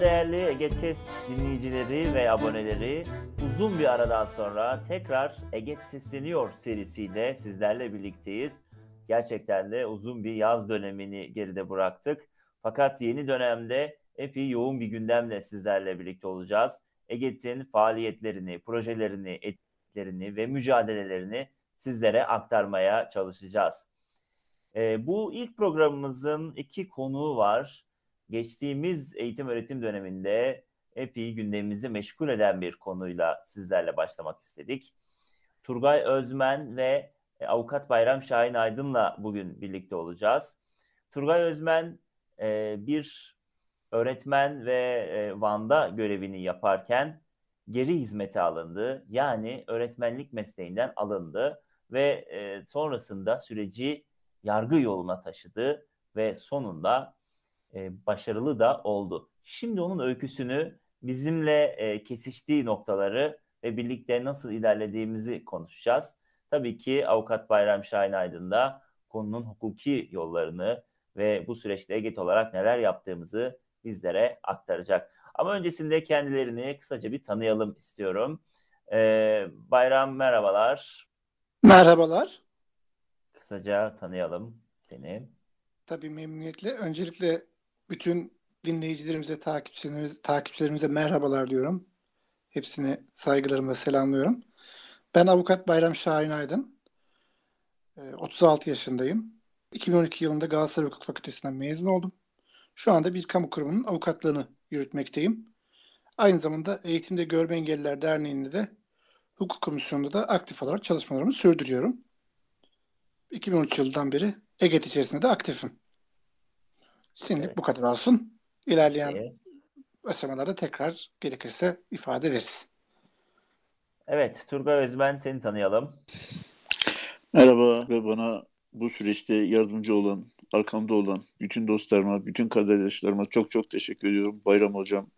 Değerli Egetkest dinleyicileri ve aboneleri. Uzun bir aradan sonra tekrar Eget Sesleniyor serisiyle sizlerle birlikteyiz. Gerçekten de uzun bir yaz dönemini geride bıraktık. Fakat yeni dönemde epey yoğun bir gündemle sizlerle birlikte olacağız. Eget'in faaliyetlerini, projelerini, etkilerini ve mücadelelerini sizlere aktarmaya çalışacağız. Ee, bu ilk programımızın iki konuğu var geçtiğimiz eğitim öğretim döneminde epey gündemimizi meşgul eden bir konuyla sizlerle başlamak istedik. Turgay Özmen ve e, Avukat Bayram Şahin Aydın'la bugün birlikte olacağız. Turgay Özmen e, bir öğretmen ve e, Van'da görevini yaparken geri hizmete alındı. Yani öğretmenlik mesleğinden alındı ve sonrasında süreci yargı yoluna taşıdı ve sonunda e, başarılı da oldu. Şimdi onun öyküsünü bizimle e, kesiştiği noktaları ve birlikte nasıl ilerlediğimizi konuşacağız. Tabii ki Avukat Bayram Şahin Aydın da konunun hukuki yollarını ve bu süreçte EGET olarak neler yaptığımızı bizlere aktaracak. Ama öncesinde kendilerini kısaca bir tanıyalım istiyorum. Ee, Bayram merhabalar. Merhabalar. Kısaca tanıyalım seni. Tabii memnuniyetle. Öncelikle bütün dinleyicilerimize, takipçilerimize, takipçilerimize merhabalar diyorum. Hepsini saygılarımla selamlıyorum. Ben avukat Bayram Şahin Aydın. 36 ee, yaşındayım. 2012 yılında Galatasaray Hukuk Fakültesinden mezun oldum. Şu anda bir kamu kurumunun avukatlığını yürütmekteyim. Aynı zamanda Eğitimde Görme Engelliler Derneği'nde de hukuk komisyonunda da aktif olarak çalışmalarımı sürdürüyorum. 2013 yılından beri EGET içerisinde de aktifim. Şimdi evet. bu kadar olsun. İlerleyen evet. aşamalarda tekrar gerekirse ifade ederiz. Evet, Turgay Özmen seni tanıyalım. Merhaba ve bana bu süreçte yardımcı olan, arkamda olan bütün dostlarıma, bütün kardeşlerime çok çok teşekkür ediyorum. Bayram Hocam,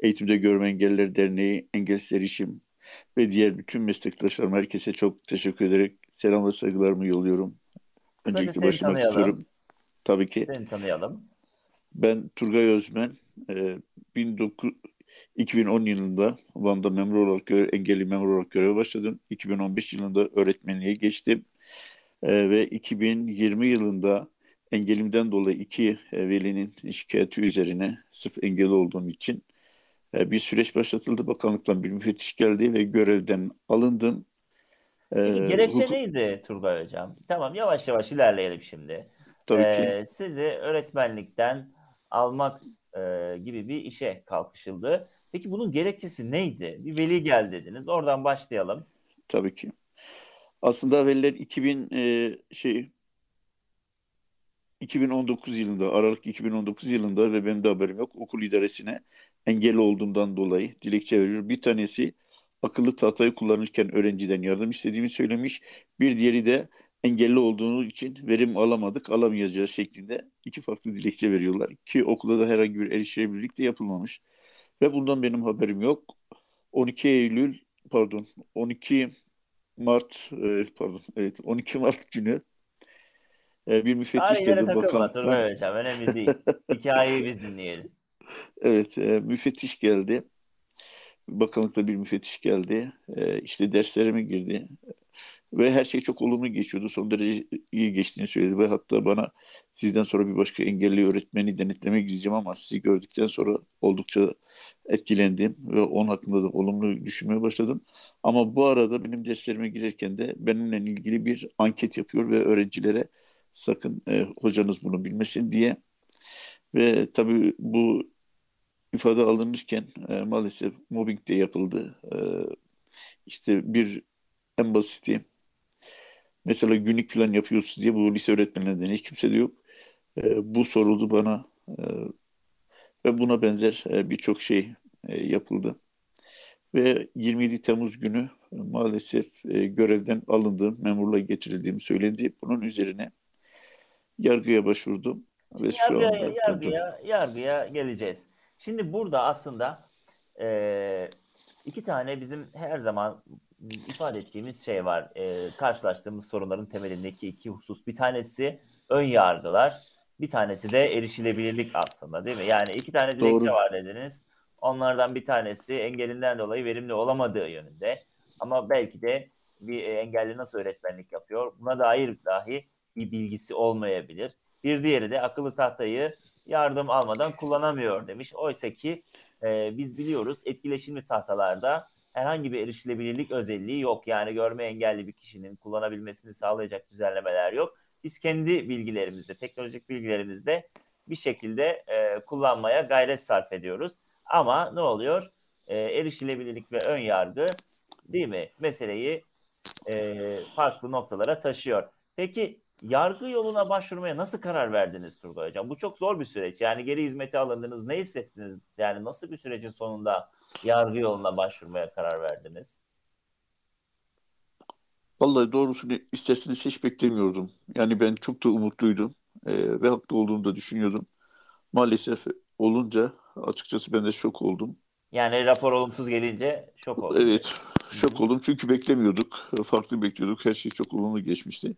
Eğitimde Görme Engelliler Derneği, Engelsiz Erişim ve diğer bütün meslektaşlarıma herkese çok teşekkür ederek selam ve saygılarımı yolluyorum. Öncelikle başlamak istiyorum. Tabii ki. Seni tanıyalım. Ben Turgay Özmen. E, 19, 2010 yılında Van'da memur olarak, engelli memur olarak göreve başladım. 2015 yılında öğretmenliğe geçtim. E, ve 2020 yılında engelimden dolayı iki e, velinin şikayeti üzerine sırf engelli olduğum için e, bir süreç başlatıldı. Bakanlıktan bir müfettiş geldi ve görevden alındım. Peki, gerekçe hukuk... neydi Turgay Hocam? Tamam yavaş yavaş ilerleyelim şimdi. Tabii ee, ki. Sizi öğretmenlikten almak e, gibi bir işe kalkışıldı. Peki bunun gerekçesi neydi? Bir veli gel dediniz. Oradan başlayalım. Tabii ki. Aslında veliler 2000 e, şey 2019 yılında, Aralık 2019 yılında ve benim de haberim yok, okul idaresine engelli olduğumdan dolayı dilekçe veriyor. Bir tanesi akıllı tahtayı kullanırken öğrenciden yardım istediğimi söylemiş. Bir diğeri de engelli olduğunu için verim alamadık, alamayacağız şeklinde iki farklı dilekçe veriyorlar. Ki okulda da herhangi bir erişilebilirlik de yapılmamış. Ve bundan benim haberim yok. 12 Eylül, pardon, 12 Mart, e, pardon, evet 12 Mart günü e, bir müfettiş geldi bakanlıktan. önemli değil. Hikayeyi biz dinleyelim. Evet, e, müfettiş geldi. Bakanlıkta bir müfettiş geldi. İşte derslerime girdi. Ve her şey çok olumlu geçiyordu. Son derece iyi geçtiğini söyledi ve hatta bana sizden sonra bir başka engelli öğretmeni denetleme gideceğim ama sizi gördükten sonra oldukça etkilendim ve onun hakkında da olumlu düşünmeye başladım. Ama bu arada benim derslerime girerken de benimle ilgili bir anket yapıyor ve öğrencilere sakın e, hocanız bunu bilmesin diye ve tabii bu ifade alınırken e, maalesef mobbing de yapıldı. E, işte bir en basiti Mesela günlük plan yapıyoruz diye bu lise öğretmenlerinden hiç kimse de yok. E, bu soruldu bana e, ve buna benzer e, birçok şey e, yapıldı. Ve 27 Temmuz günü maalesef e, görevden alındığım, memurluğa getirildiğim söylendi. Bunun üzerine yargıya başvurdum. Ve şu Yargıya, anda yargıya, yargıya geleceğiz. Şimdi burada aslında e, iki tane bizim her zaman ifade ettiğimiz şey var. E, karşılaştığımız sorunların temelindeki iki husus. Bir tanesi ön yargılar, bir tanesi de erişilebilirlik aslında değil mi? Yani iki tane dilekçe Doğru. var dediniz. Onlardan bir tanesi engelinden dolayı verimli olamadığı yönünde. Ama belki de bir e, engelli nasıl öğretmenlik yapıyor? Buna dair dahi bir bilgisi olmayabilir. Bir diğeri de akıllı tahtayı yardım almadan kullanamıyor demiş. Oysa ki e, biz biliyoruz etkileşimli tahtalarda herhangi bir erişilebilirlik özelliği yok. Yani görme engelli bir kişinin kullanabilmesini sağlayacak düzenlemeler yok. Biz kendi bilgilerimizde, teknolojik bilgilerimizde bir şekilde e, kullanmaya gayret sarf ediyoruz. Ama ne oluyor? E, erişilebilirlik ve ön yargı değil mi? Meseleyi e, farklı noktalara taşıyor. Peki yargı yoluna başvurmaya nasıl karar verdiniz Turgay Hocam? Bu çok zor bir süreç. Yani geri hizmete alındınız. Ne hissettiniz? Yani nasıl bir sürecin sonunda yargı yoluna başvurmaya karar verdiniz? Vallahi doğrusunu isterseniz hiç beklemiyordum. Yani ben çok da umutluydum Ee, ve haklı olduğumu da düşünüyordum. Maalesef olunca açıkçası ben de şok oldum. Yani rapor olumsuz gelince şok oldum. Evet, şok oldum çünkü beklemiyorduk. Farklı bekliyorduk. Her şey çok olumlu geçmişti.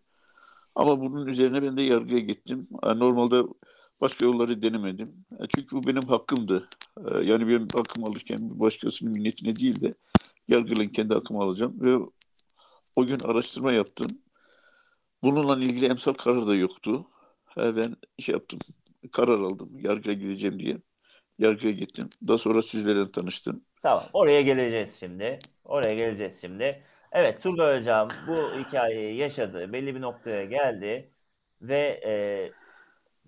Ama bunun üzerine ben de yargıya gittim. Yani Normalde başka yolları denemedim. E, Çünkü bu benim hakkımdı. E, Yani benim hakkımı alırken bir başkasının minnetine değil de yargıyla kendi hakkımı alacağım. Ve o gün araştırma yaptım. Bununla ilgili emsal karar da yoktu. E, Ben şey yaptım, karar aldım yargıya gideceğim diye. Yargıya gittim. Daha sonra sizlerle tanıştım. Tamam. Oraya geleceğiz şimdi. Oraya geleceğiz şimdi. Evet Turgay Hocam bu hikayeyi yaşadı. Belli bir noktaya geldi ve e,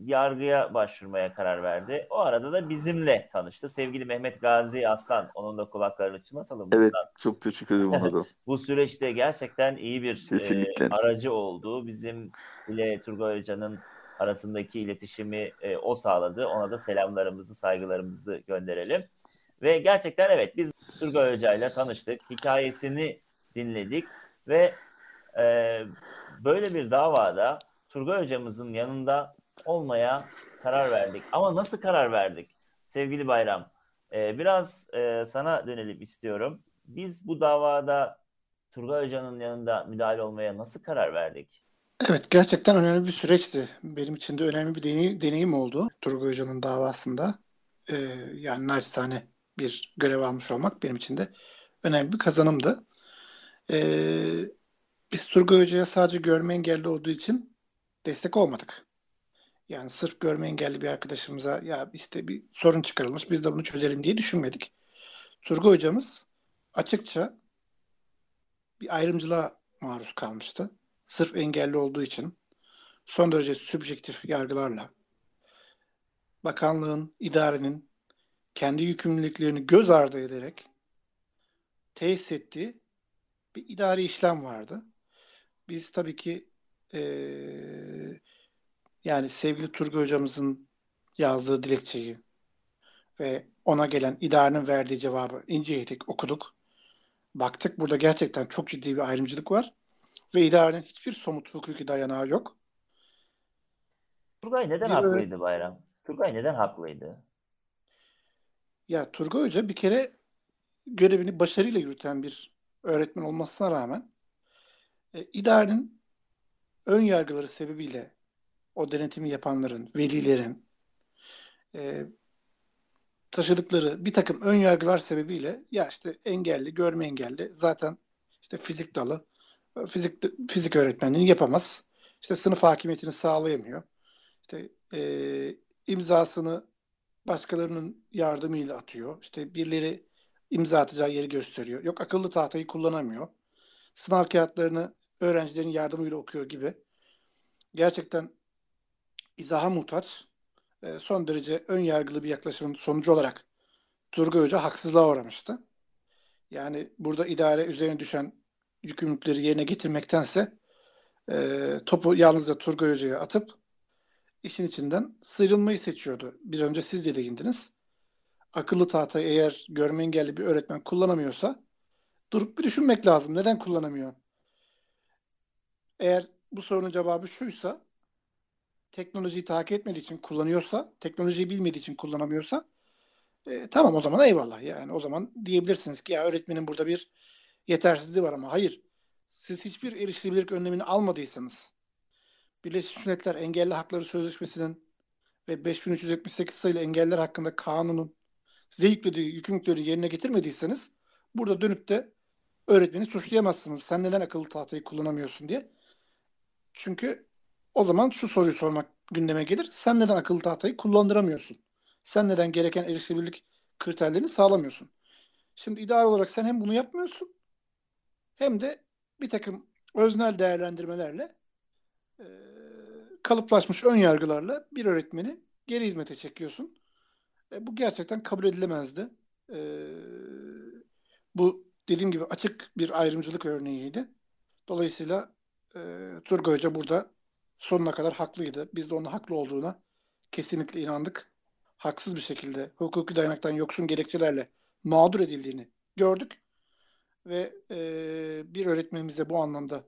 yargıya başvurmaya karar verdi. O arada da bizimle tanıştı. Sevgili Mehmet Gazi Aslan. Onun da kulaklarını çınlatalım. Evet, buradan. çok teşekkür ederim ona da. Bu süreçte gerçekten iyi bir Kesinlikle. e, aracı oldu. Bizim ile Turgay Hoca'nın arasındaki iletişimi e, o sağladı. Ona da selamlarımızı, saygılarımızı gönderelim. Ve gerçekten evet biz Turgay Hoca ile tanıştık. Hikayesini dinledik ve e, böyle bir davada Turgay Hocamızın yanında olmaya karar verdik. Ama nasıl karar verdik? Sevgili Bayram, e, biraz e, sana dönelim istiyorum. Biz bu davada Turgay Hoca'nın yanında müdahale olmaya nasıl karar verdik? Evet, gerçekten önemli bir süreçti. Benim için de önemli bir deney- deneyim oldu Turgay Hoca'nın davasında. Ee, yani naçizane bir görev almış olmak benim için de önemli bir kazanımdı. Ee, biz Turgay Hoca'ya sadece görme engelli olduğu için destek olmadık. Yani sırf görme engelli bir arkadaşımıza ya işte bir sorun çıkarılmış biz de bunu çözelim diye düşünmedik. Turgay Hocamız açıkça bir ayrımcılığa maruz kalmıştı. Sırf engelli olduğu için son derece sübjektif yargılarla bakanlığın, idarenin kendi yükümlülüklerini göz ardı ederek tesis ettiği bir idari işlem vardı. Biz tabii ki eee, yani sevgili Turgay hocamızın yazdığı dilekçeyi ve ona gelen idarenin verdiği cevabı inceledik, okuduk. Baktık burada gerçekten çok ciddi bir ayrımcılık var ve idarenin hiçbir somut hukuki dayanağı yok. Turgay neden Bir haklıydı Bayram? Turgay neden haklıydı? Ya Turgay Hoca bir kere görevini başarıyla yürüten bir öğretmen olmasına rağmen e, idarenin ön yargıları sebebiyle o denetimi yapanların, velilerin e, taşıdıkları bir takım ön yargılar sebebiyle ya işte engelli, görme engelli zaten işte fizik dalı fizik fizik öğretmenliğini yapamaz. İşte sınıf hakimiyetini sağlayamıyor. İşte e, imzasını başkalarının yardımıyla atıyor. İşte birileri imza atacağı yeri gösteriyor. Yok akıllı tahtayı kullanamıyor. Sınav kağıtlarını öğrencilerin yardımıyla okuyor gibi. Gerçekten izaha muhtaç, e, son derece ön yargılı bir yaklaşımın sonucu olarak Turgay Hoca haksızlığa uğramıştı. Yani burada idare üzerine düşen yükümlülükleri yerine getirmektense e, topu yalnızca Turgay Hoca'ya atıp işin içinden sıyrılmayı seçiyordu. Bir önce siz de değindiniz. akıllı tahtayı eğer görme engelli bir öğretmen kullanamıyorsa durup bir düşünmek lazım. Neden kullanamıyor? Eğer bu sorunun cevabı şuysa teknolojiyi takip etmediği için kullanıyorsa, teknolojiyi bilmediği için kullanamıyorsa e, tamam o zaman eyvallah. Yani o zaman diyebilirsiniz ki ya öğretmenin burada bir yetersizliği var ama hayır. Siz hiçbir erişilebilirlik önlemini almadıysanız Birleşmiş Milletler Engelli Hakları Sözleşmesi'nin ve 5378 sayılı engeller hakkında kanunun size yüklediği yükümlülükleri yerine getirmediyseniz burada dönüp de öğretmeni suçlayamazsınız. Sen neden akıllı tahtayı kullanamıyorsun diye. Çünkü o zaman şu soruyu sormak gündeme gelir. Sen neden akıllı tahtayı kullandıramıyorsun? Sen neden gereken erişilebilirlik kriterlerini sağlamıyorsun? Şimdi idare olarak sen hem bunu yapmıyorsun hem de bir takım öznel değerlendirmelerle e, kalıplaşmış ön yargılarla bir öğretmeni geri hizmete çekiyorsun. E, bu gerçekten kabul edilemezdi. E, bu dediğim gibi açık bir ayrımcılık örneğiydi. Dolayısıyla e, Turgay Hoca burada sonuna kadar haklıydı. Biz de onun haklı olduğuna kesinlikle inandık. Haksız bir şekilde hukuki dayanaktan yoksun gerekçelerle mağdur edildiğini gördük. Ve e, bir öğretmenimize bu anlamda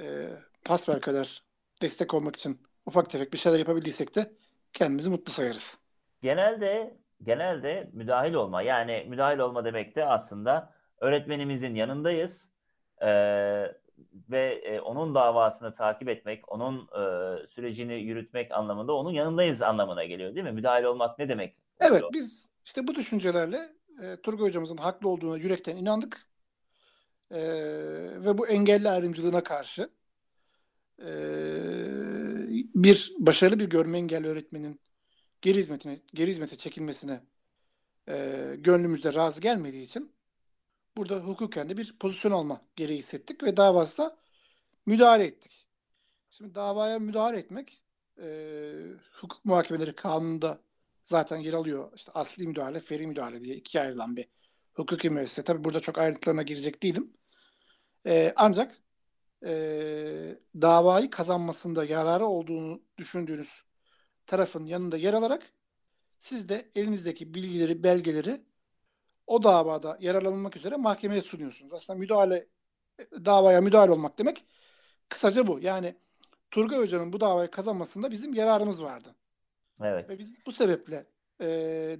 e, pasper kadar destek olmak için ufak tefek bir şeyler yapabildiysek de kendimizi mutlu sayarız. Genelde genelde müdahil olma yani müdahil olma demek de aslında öğretmenimizin yanındayız e, ve e, onun davasını takip etmek, onun e, sürecini yürütmek anlamında onun yanındayız anlamına geliyor değil mi? Müdahil olmak ne demek? Evet biz işte bu düşüncelerle e, Turgay hocamızın haklı olduğuna yürekten inandık. E, ve bu engelli ayrımcılığına karşı e, bir başarılı bir görme engelli öğretmenin geri hizmetine geri hizmete çekilmesine e, gönlümüzde razı gelmediği için burada hukuken de bir pozisyon alma gereği hissettik ve davasına müdahale ettik. Şimdi davaya müdahale etmek e, hukuk muhakemeleri kanununda zaten yer alıyor. İşte asli müdahale, feri müdahale diye ikiye ayrılan bir hukuki müessese. Tabii burada çok ayrıntılarına girecek değilim. E, ancak e, davayı kazanmasında yararı olduğunu düşündüğünüz tarafın yanında yer alarak siz de elinizdeki bilgileri, belgeleri o davada yararlanmak üzere mahkemeye sunuyorsunuz. Aslında müdahale davaya müdahale olmak demek kısaca bu. Yani Turgay Hoca'nın bu davayı kazanmasında bizim yararımız vardı. Evet. Ve biz bu sebeple e,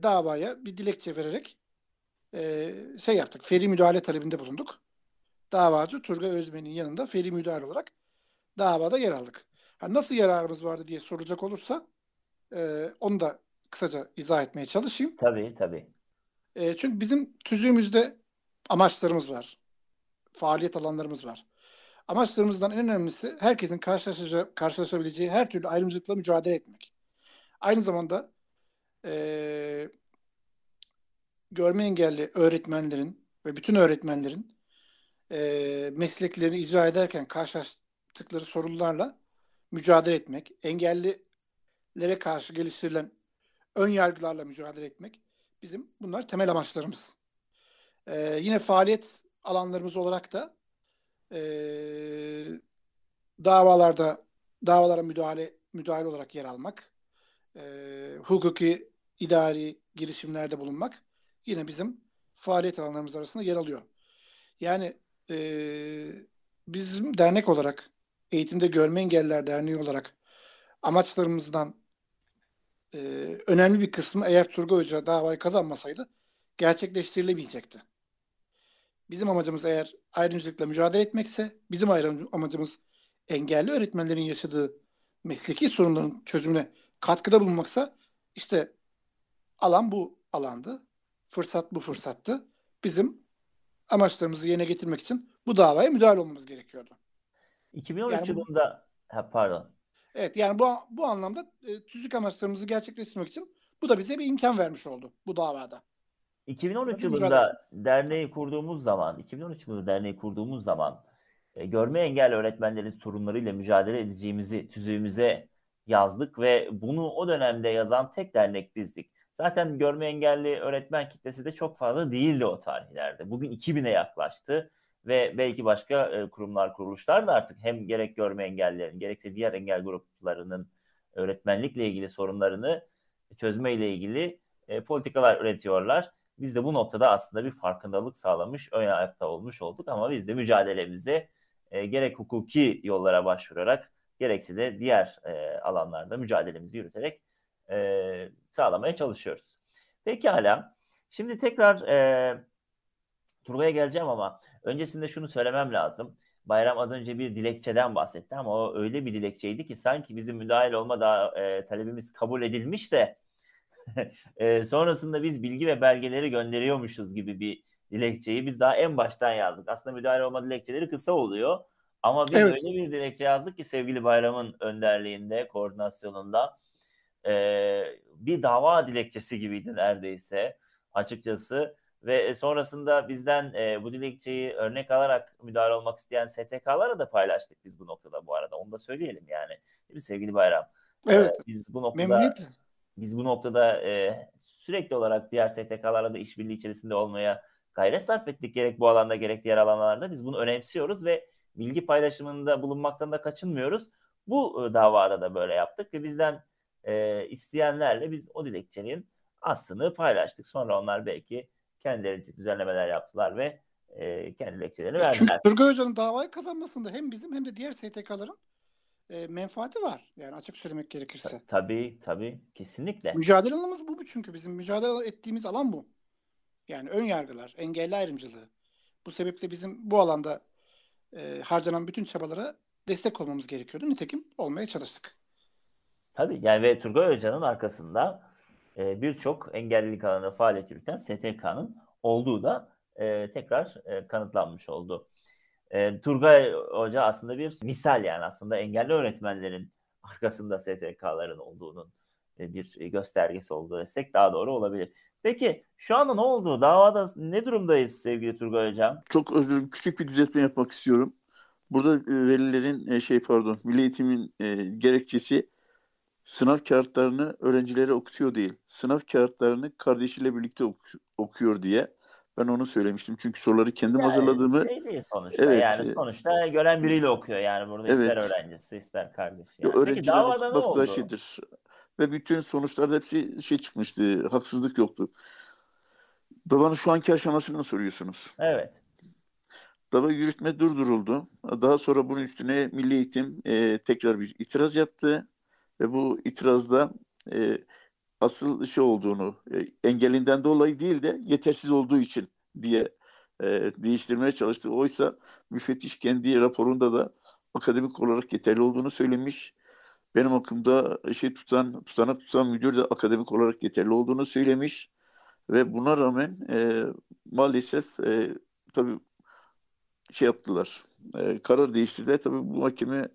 davaya bir dilekçe vererek e, şey yaptık. Feri müdahale talebinde bulunduk. Davacı Turgay Özmen'in yanında feri müdahale olarak davada yer aldık. Ha, nasıl yararımız vardı diye soracak olursa e, onu da kısaca izah etmeye çalışayım. Tabii tabii. E, çünkü bizim tüzüğümüzde amaçlarımız var. Faaliyet alanlarımız var. Amaçlarımızdan en önemlisi herkesin karşılaşacağı, karşılaşabileceği her türlü ayrımcılıkla mücadele etmek. Aynı zamanda e, görme engelli öğretmenlerin ve bütün öğretmenlerin e, mesleklerini icra ederken karşılaştıkları sorunlarla mücadele etmek, engellilere karşı geliştirilen ön yargılarla mücadele etmek bizim bunlar temel amaçlarımız. E, yine faaliyet alanlarımız olarak da e, davalarda davalara müdahale müdahale olarak yer almak, e, hukuki idari girişimlerde bulunmak yine bizim faaliyet alanlarımız arasında yer alıyor. Yani e, bizim dernek olarak Eğitimde Görme Engelliler Derneği olarak amaçlarımızdan e, önemli bir kısmı eğer Turgay Hoca davayı kazanmasaydı gerçekleştirilemeyecekti. Bizim amacımız eğer ayrımcılıkla mücadele etmekse, bizim ayrım, amacımız engelli öğretmenlerin yaşadığı mesleki sorunların çözümüne katkıda bulunmaksa işte alan bu alandı. Fırsat bu fırsattı. Bizim amaçlarımızı yerine getirmek için bu davaya müdahale olmamız gerekiyordu. 2013 Yani yılında ha, pardon. Evet yani bu bu anlamda e, tüzük amaçlarımızı gerçekleştirmek için bu da bize bir imkan vermiş oldu bu davada. 2013 Tabii yılında derneği kurduğumuz zaman, 2013 yılında derneği kurduğumuz zaman e, görme engelli öğretmenlerin sorunlarıyla mücadele edeceğimizi tüzüğümüze yazdık ve bunu o dönemde yazan tek dernek bizdik. Zaten görme engelli öğretmen kitlesi de çok fazla değildi o tarihlerde. Bugün 2000'e yaklaştı ve belki başka e, kurumlar, kuruluşlar da artık hem gerek görme engellilerin gerekse diğer engel gruplarının öğretmenlikle ilgili sorunlarını çözme ile ilgili e, politikalar üretiyorlar. Biz de bu noktada aslında bir farkındalık sağlamış, ön ayakta olmuş olduk ama biz de mücadelemizi e, gerek hukuki yollara başvurarak gerekse de diğer e, alanlarda mücadelemizi yürüterek e, sağlamaya çalışıyoruz. Pekala. Şimdi tekrar e, Turgay'a geleceğim ama öncesinde şunu söylemem lazım. Bayram az önce bir dilekçeden bahsetti ama o öyle bir dilekçeydi ki sanki bizim müdahil olma da e, talebimiz kabul edilmiş de e, sonrasında biz bilgi ve belgeleri gönderiyormuşuz gibi bir dilekçeyi biz daha en baştan yazdık. Aslında müdahale olma dilekçeleri kısa oluyor. Ama biz Evet. öyle bir dilekçe yazdık ki sevgili Bayram'ın önderliğinde, koordinasyonunda e, bir dava dilekçesi gibiydi neredeyse açıkçası. Ve sonrasında bizden e, bu dilekçeyi örnek alarak müdahale olmak isteyen STK'lara da paylaştık biz bu noktada bu arada. Onu da söyleyelim yani. Değil mi sevgili Bayram? Evet. E, biz bu noktada Memnuniyetle. biz bu noktada e, sürekli olarak diğer STK'larla da işbirliği içerisinde olmaya gayret sarf ettik. Gerek bu alanda gerek diğer alanlarda biz bunu önemsiyoruz ve bilgi paylaşımında bulunmaktan da kaçınmıyoruz. Bu e, davada da böyle yaptık ve bizden e, isteyenlerle biz o dilekçenin aslını paylaştık. Sonra onlar belki kendilerince düzenlemeler yaptılar ve e, kendi dilekçelerini Çünkü verdiler. Turgay Hoca'nın davayı kazanmasında hem bizim hem de diğer STK'ların e, menfaati var. Yani açık söylemek gerekirse. Tabii tabii kesinlikle. Mücadele alanımız bu çünkü bizim mücadele ettiğimiz alan bu. Yani ön yargılar, engelli ayrımcılığı. Bu sebeple bizim bu alanda e, harcanan bütün çabalara destek olmamız gerekiyordu. Nitekim olmaya çalıştık. Tabii yani ve Turgay Hoca'nın arkasında e, birçok engellilik alanında faaliyet yürüten STK'nın olduğu da e, tekrar e, kanıtlanmış oldu. E, Turgay Hoca aslında bir misal yani aslında engelli öğretmenlerin arkasında STK'ların olduğunun e, bir göstergesi olduğu destek daha doğru olabilir. Peki şu anda ne oldu? Davada ne durumdayız sevgili Turgay Hocam? Çok özür dilerim. Küçük bir düzeltme yapmak istiyorum. Burada e, velilerin e, şey pardon, Milli Eğitim'in gerekçesi sınav kağıtlarını öğrencilere okutuyor değil. Sınav kağıtlarını kardeşiyle birlikte oku- okuyor diye. Ben onu söylemiştim. Çünkü soruları kendim Yani hazırladığımı şey değil sonuçta Evet, yani sonuçta gören biriyle okuyor yani burada ister Evet. öğrencisi ister kardeşi. Ya Yani. Öğrenciler okutmak da oldu? şeydir. Ve bütün sonuçlarda hepsi şey çıkmıştı. Haksızlık yoktu. Davanın şu anki aşamasını soruyorsunuz. Evet. Dava yürütme durduruldu. Daha sonra bunun üstüne Milli Eğitim e, tekrar bir itiraz yaptı. Ve bu itirazda e, asıl şey olduğunu, e, engelinden dolayı değil de yetersiz olduğu için diye e, değiştirmeye çalıştı. Oysa müfettiş kendi raporunda da akademik olarak yeterli olduğunu söylemiş. Benim hakkımda şey tutan, tutanak tutan müdür de akademik olarak yeterli olduğunu söylemiş. Ve buna rağmen e, maalesef e, tabii şey yaptılar. E, karar değiştirdiler. Tabii bu mahkeme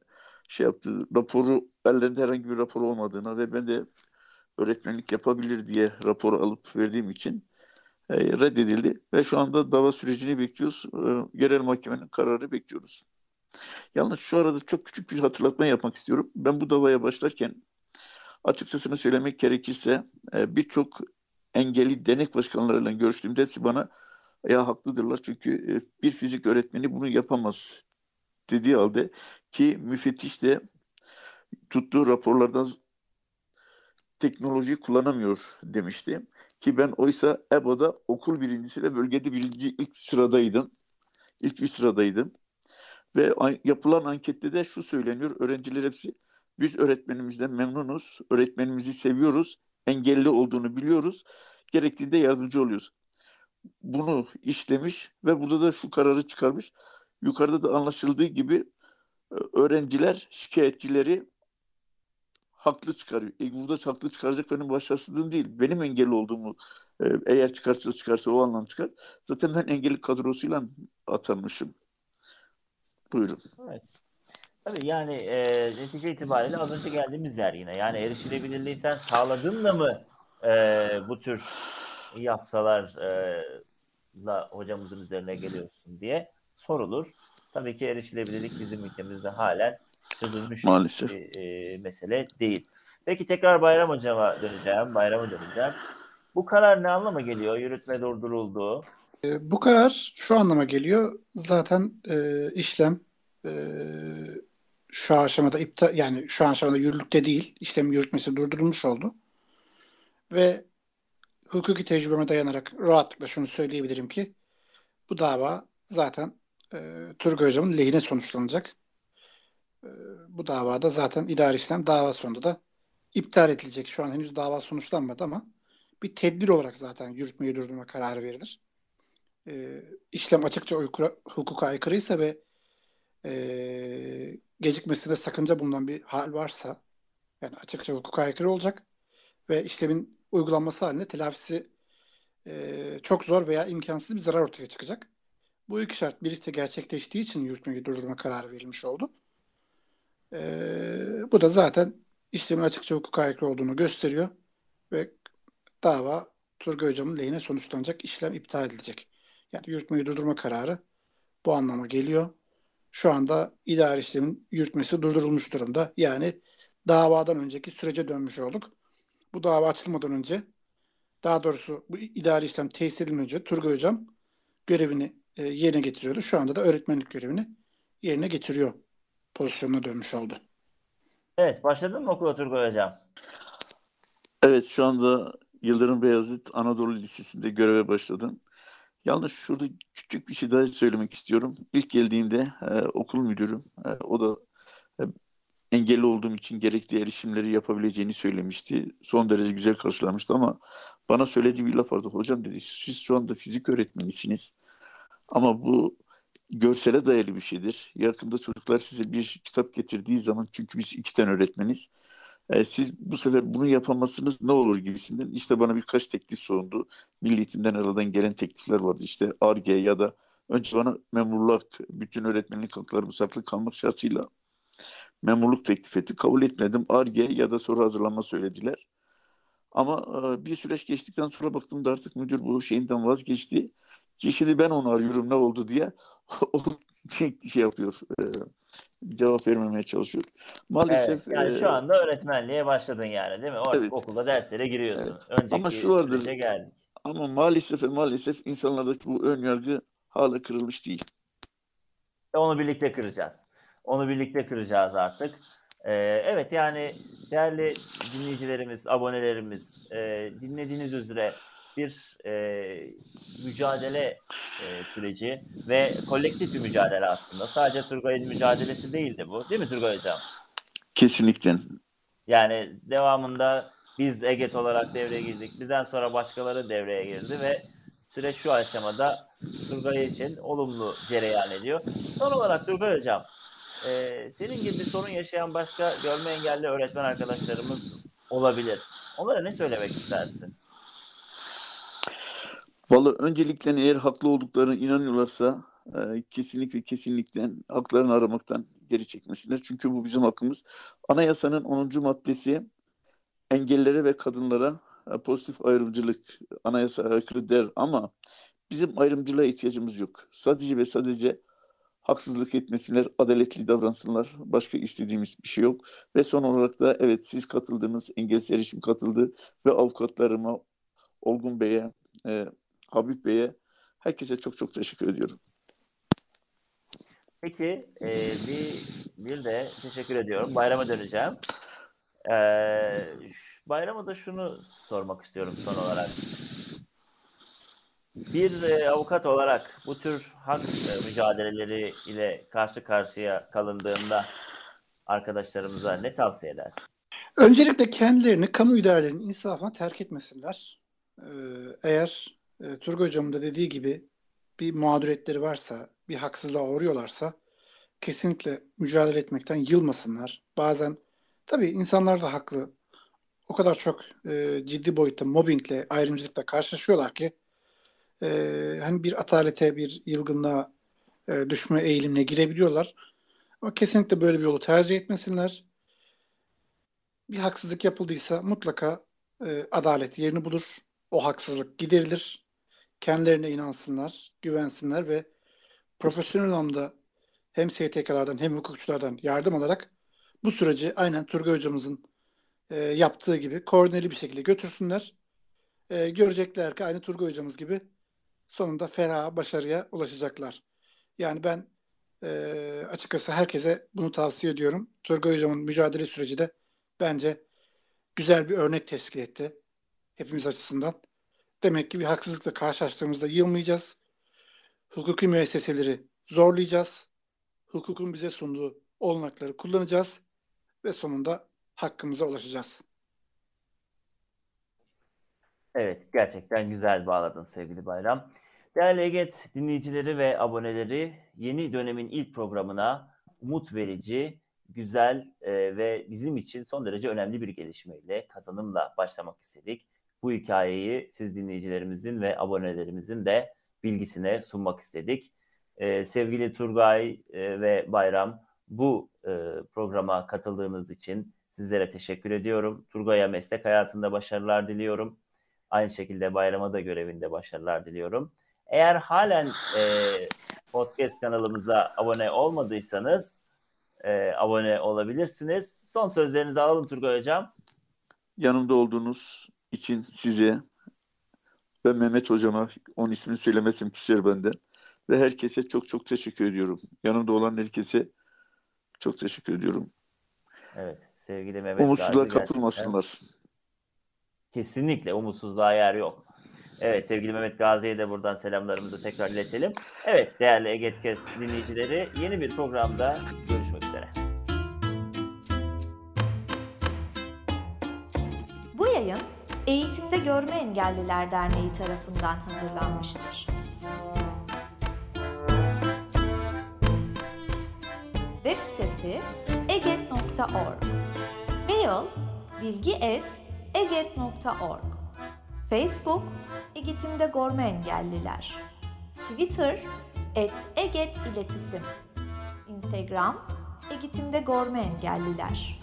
şey yaptı. Raporu ellerinde herhangi bir rapor olmadığına ve ben de öğretmenlik yapabilir diye rapor alıp verdiğim için e, reddedildi ve şu anda dava sürecini bekliyoruz. E, yerel mahkemenin kararı bekliyoruz. Yalnız şu arada çok küçük bir hatırlatma yapmak istiyorum. Ben bu davaya başlarken açıkçasını söylemek gerekirse e, birçok engelli dernek başkanlarıyla görüştüğümde hepsi bana ya haklıdırlar çünkü e, bir fizik öğretmeni bunu yapamaz dediği halde ki müfettiş de tuttuğu raporlardan teknolojiyi kullanamıyor demişti. Ki ben oysa EBO'da okul birincisi ve bölgede birinci ilk sıradaydım. İlk üç sıradaydım. Ve an- yapılan ankette de şu söyleniyor. Öğrenciler hepsi biz öğretmenimizden memnunuz. Öğretmenimizi seviyoruz. Engelli olduğunu biliyoruz. Gerektiğinde yardımcı oluyoruz. Bunu işlemiş ve burada da şu kararı çıkarmış. Yukarıda da anlaşıldığı gibi öğrenciler şikayetçileri haklı çıkarıyor. E, burada haklı çıkaracak benim başarısızlığım değil. Benim engelli olduğumu e, eğer çıkarsa çıkarsa o anlam çıkar. Zaten ben engelli kadrosuyla atanmışım. Buyurun. Evet. Tabii yani e, netice itibariyle az önce geldiğimiz yer yine. Yani erişilebilirliği sen sağladın da mı e, bu tür yapsalarla hocamızın üzerine geliyorsun diye sorulur. Tabii ki erişilebilirlik bizim ülkemizde halen çözülmüş Maalesef. bir e, mesele değil. Peki tekrar Bayram Hocam'a döneceğim. Bayram'a döneceğim. Bu karar ne anlama geliyor? Yürütme durduruldu. E, bu karar şu anlama geliyor. Zaten e, işlem e, şu aşamada iptal yani şu aşamada yürürlükte değil. İşlem yürütmesi durdurulmuş oldu. Ve hukuki tecrübeme dayanarak rahatlıkla şunu söyleyebilirim ki bu dava zaten e, Turgay Hocam'ın lehine sonuçlanacak. E, bu davada zaten idari işlem dava sonunda da iptal edilecek. Şu an henüz dava sonuçlanmadı ama bir tedbir olarak zaten yürütmeyi durdurma kararı verilir. E, işlem açıkça hukuka, hukuka aykırıysa ve e, gecikmesinde sakınca bulunan bir hal varsa yani açıkça hukuka aykırı olacak ve işlemin uygulanması halinde telafisi e, çok zor veya imkansız bir zarar ortaya çıkacak. Bu iki şart birlikte gerçekleştiği için yürütmeyi durdurma kararı verilmiş oldu. E, bu da zaten işlemin açıkça hukuka aykırı olduğunu gösteriyor ve dava Turgay Hocam'ın lehine sonuçlanacak, işlem iptal edilecek. Yani yürütmeyi durdurma kararı bu anlama geliyor. Şu anda idari işlemin yürütmesi durdurulmuş durumda. Yani davadan önceki sürece dönmüş olduk. Bu dava açılmadan önce daha doğrusu bu idari işlem tesis edilmeden önce Turgay Hocam görevini e, yerine getiriyordu. Şu anda da öğretmenlik görevini yerine getiriyor pozisyonuna dönmüş oldu. Evet, başladın mı okula Turgay Hocam? Evet şu anda Yıldırım Beyazıt Anadolu Lisesi'nde göreve başladım. Yalnız şurada küçük bir şey daha söylemek istiyorum. İlk geldiğimde e, okul müdürüm, e, o da e, engelli olduğum için gerekli erişimleri yapabileceğini söylemişti. Son derece güzel karşılamıştı ama bana söylediği bir laf vardı. Hocam dedi siz şu anda fizik öğretmenisiniz. Ama bu görsele dayalı bir şeydir. Yakında çocuklar size bir kitap getirdiği zaman çünkü biz iki tane öğretmeniz. E, siz bu sefer bunu yapamazsınız ne olur gibisinden işte bana birkaç teklif sundu. Milli Eğitim'den aradan gelen teklifler vardı. İşte ARGE ya da önce bana memurluk, bütün öğretmenlik hakları musafirlik kalmak şartıyla memurluk teklif etti. Kabul etmedim. ARGE ya da soru hazırlama söylediler. Ama e, bir süreç geçtikten sonra baktım da artık müdür bu şeyinden vazgeçti. Ki şimdi ben onu arıyorum ne oldu diye. o şey şey yapıyor. e, cevap vermemeye çalışıyor. Maalesef Evet, yani e, şu anda öğretmenliğe başladın yani değil mi? O Evet. okulda derslere giriyorsun. Önceki Ama şu vardır. geldik. ama maalesef maalesef insanlardaki bu ön yargı hala kırılmış değil. E, Onu birlikte kıracağız. Onu birlikte kıracağız artık. Ee, evet yani değerli dinleyicilerimiz, abonelerimiz e, dinlediğiniz üzere bir e, mücadele e, süreci ve kolektif bir mücadele aslında. Sadece Turgay'ın mücadelesi değildi bu. Değil mi Turgay Hocam? Kesinlikle. Yani devamında biz EGET olarak devreye girdik. Bizden sonra başkaları devreye girdi ve süreç şu aşamada Turgay için olumlu cereyan ediyor. Son olarak Turgay Hocam, e, senin gibi sorun yaşayan başka görme engelli öğretmen arkadaşlarımız olabilir. Onlara ne söylemek istersin? Vallahi öncelikle eğer haklı olduklarına inanıyorlarsa e, kesinlikle kesinlikle haklarını aramaktan geri çekmesinler. Çünkü bu bizim hakkımız. Anayasanın 10. maddesi engellilere ve kadınlara e, pozitif ayrımcılık anayasa aykırı der ama bizim ayrımcılığa ihtiyacımız yok. Sadece ve sadece haksızlık etmesinler, adaletli davransınlar. Başka istediğimiz bir şey yok. Ve son olarak da evet siz katıldınız, engelsiz erişim katıldı ve avukatlarıma, Olgun Bey'e, e, Habib Bey'e herkese çok çok teşekkür ediyorum. Peki e, bir, bir de teşekkür ediyorum. Bayrama döneceğim. E, bayrama da şunu sormak istiyorum son olarak. Bir e, avukat olarak bu tür hak e, mücadeleleri ile karşı karşıya kalındığında arkadaşlarımıza ne tavsiye edersin? Öncelikle kendilerini kamu idarelerinin insafına terk etmesinler. Ee, eğer e, Turgay Hocam'ın da dediği gibi bir mağduriyetleri varsa, bir haksızlığa uğruyorlarsa kesinlikle mücadele etmekten yılmasınlar. Bazen tabii insanlar da haklı. O kadar çok e, ciddi boyutta mobbingle, ayrımcılıkla karşılaşıyorlar ki e, hani bir atalete, bir yılgınlığa e, düşme eğilimine girebiliyorlar. Ama kesinlikle böyle bir yolu tercih etmesinler bir haksızlık yapıldıysa mutlaka e, adalet yerini bulur. O haksızlık giderilir. Kendilerine inansınlar, güvensinler ve profesyonel anlamda hem STK'lardan hem hukukçulardan yardım alarak bu süreci aynen Turgay hocamızın e, yaptığı gibi koordineli bir şekilde götürsünler. E, görecekler ki aynı Turgay hocamız gibi sonunda ferah başarıya ulaşacaklar. Yani ben e, açıkçası herkese bunu tavsiye ediyorum. Turgay hocamın mücadele süreci de bence güzel bir örnek teşkil etti hepimiz açısından. Demek ki bir haksızlıkla karşılaştığımızda yılmayacağız. Hukuki müesseseleri zorlayacağız. Hukukun bize sunduğu olanakları kullanacağız ve sonunda hakkımıza ulaşacağız. Evet, gerçekten güzel bağladın sevgili Bayram. Değerli Eget dinleyicileri ve aboneleri yeni dönemin ilk programına umut verici, güzel e, ve bizim için son derece önemli bir gelişmeyle, kazanımla başlamak istedik. Bu hikayeyi siz dinleyicilerimizin ve abonelerimizin de bilgisine sunmak istedik. E, sevgili Turgay e, ve Bayram bu e, programa katıldığınız için sizlere teşekkür ediyorum. Turgay'a meslek hayatında başarılar diliyorum. Aynı şekilde bayrama da görevinde başarılar diliyorum. Eğer halen e, podcast kanalımıza abone olmadıysanız e, abone olabilirsiniz. Son sözlerinizi alalım Turgay Hocam. Yanımda olduğunuz için size ve Mehmet Hocama, onun ismini söylemesem küser benden. Ve herkese çok çok teşekkür ediyorum. Yanımda olan herkese çok teşekkür ediyorum. Evet sevgili Mehmet Umutsuzluğa Gazi gerçekten- kapılmasınlar. Kesinlikle umutsuzluğa yer yok. Evet sevgili Mehmet Gazi'ye de buradan selamlarımızı tekrar iletelim. Evet değerli Egetkes dinleyicileri yeni bir programda görüşmek üzere. Bu yayın Eğitimde Görme Engelliler Derneği tarafından hazırlanmıştır. Web sitesi eget.org Mail bilgi.eget.org Facebook Eğitimde Görme Engelliler. Twitter et Eget İletisim. Instagram Eğitimde Görme Engelliler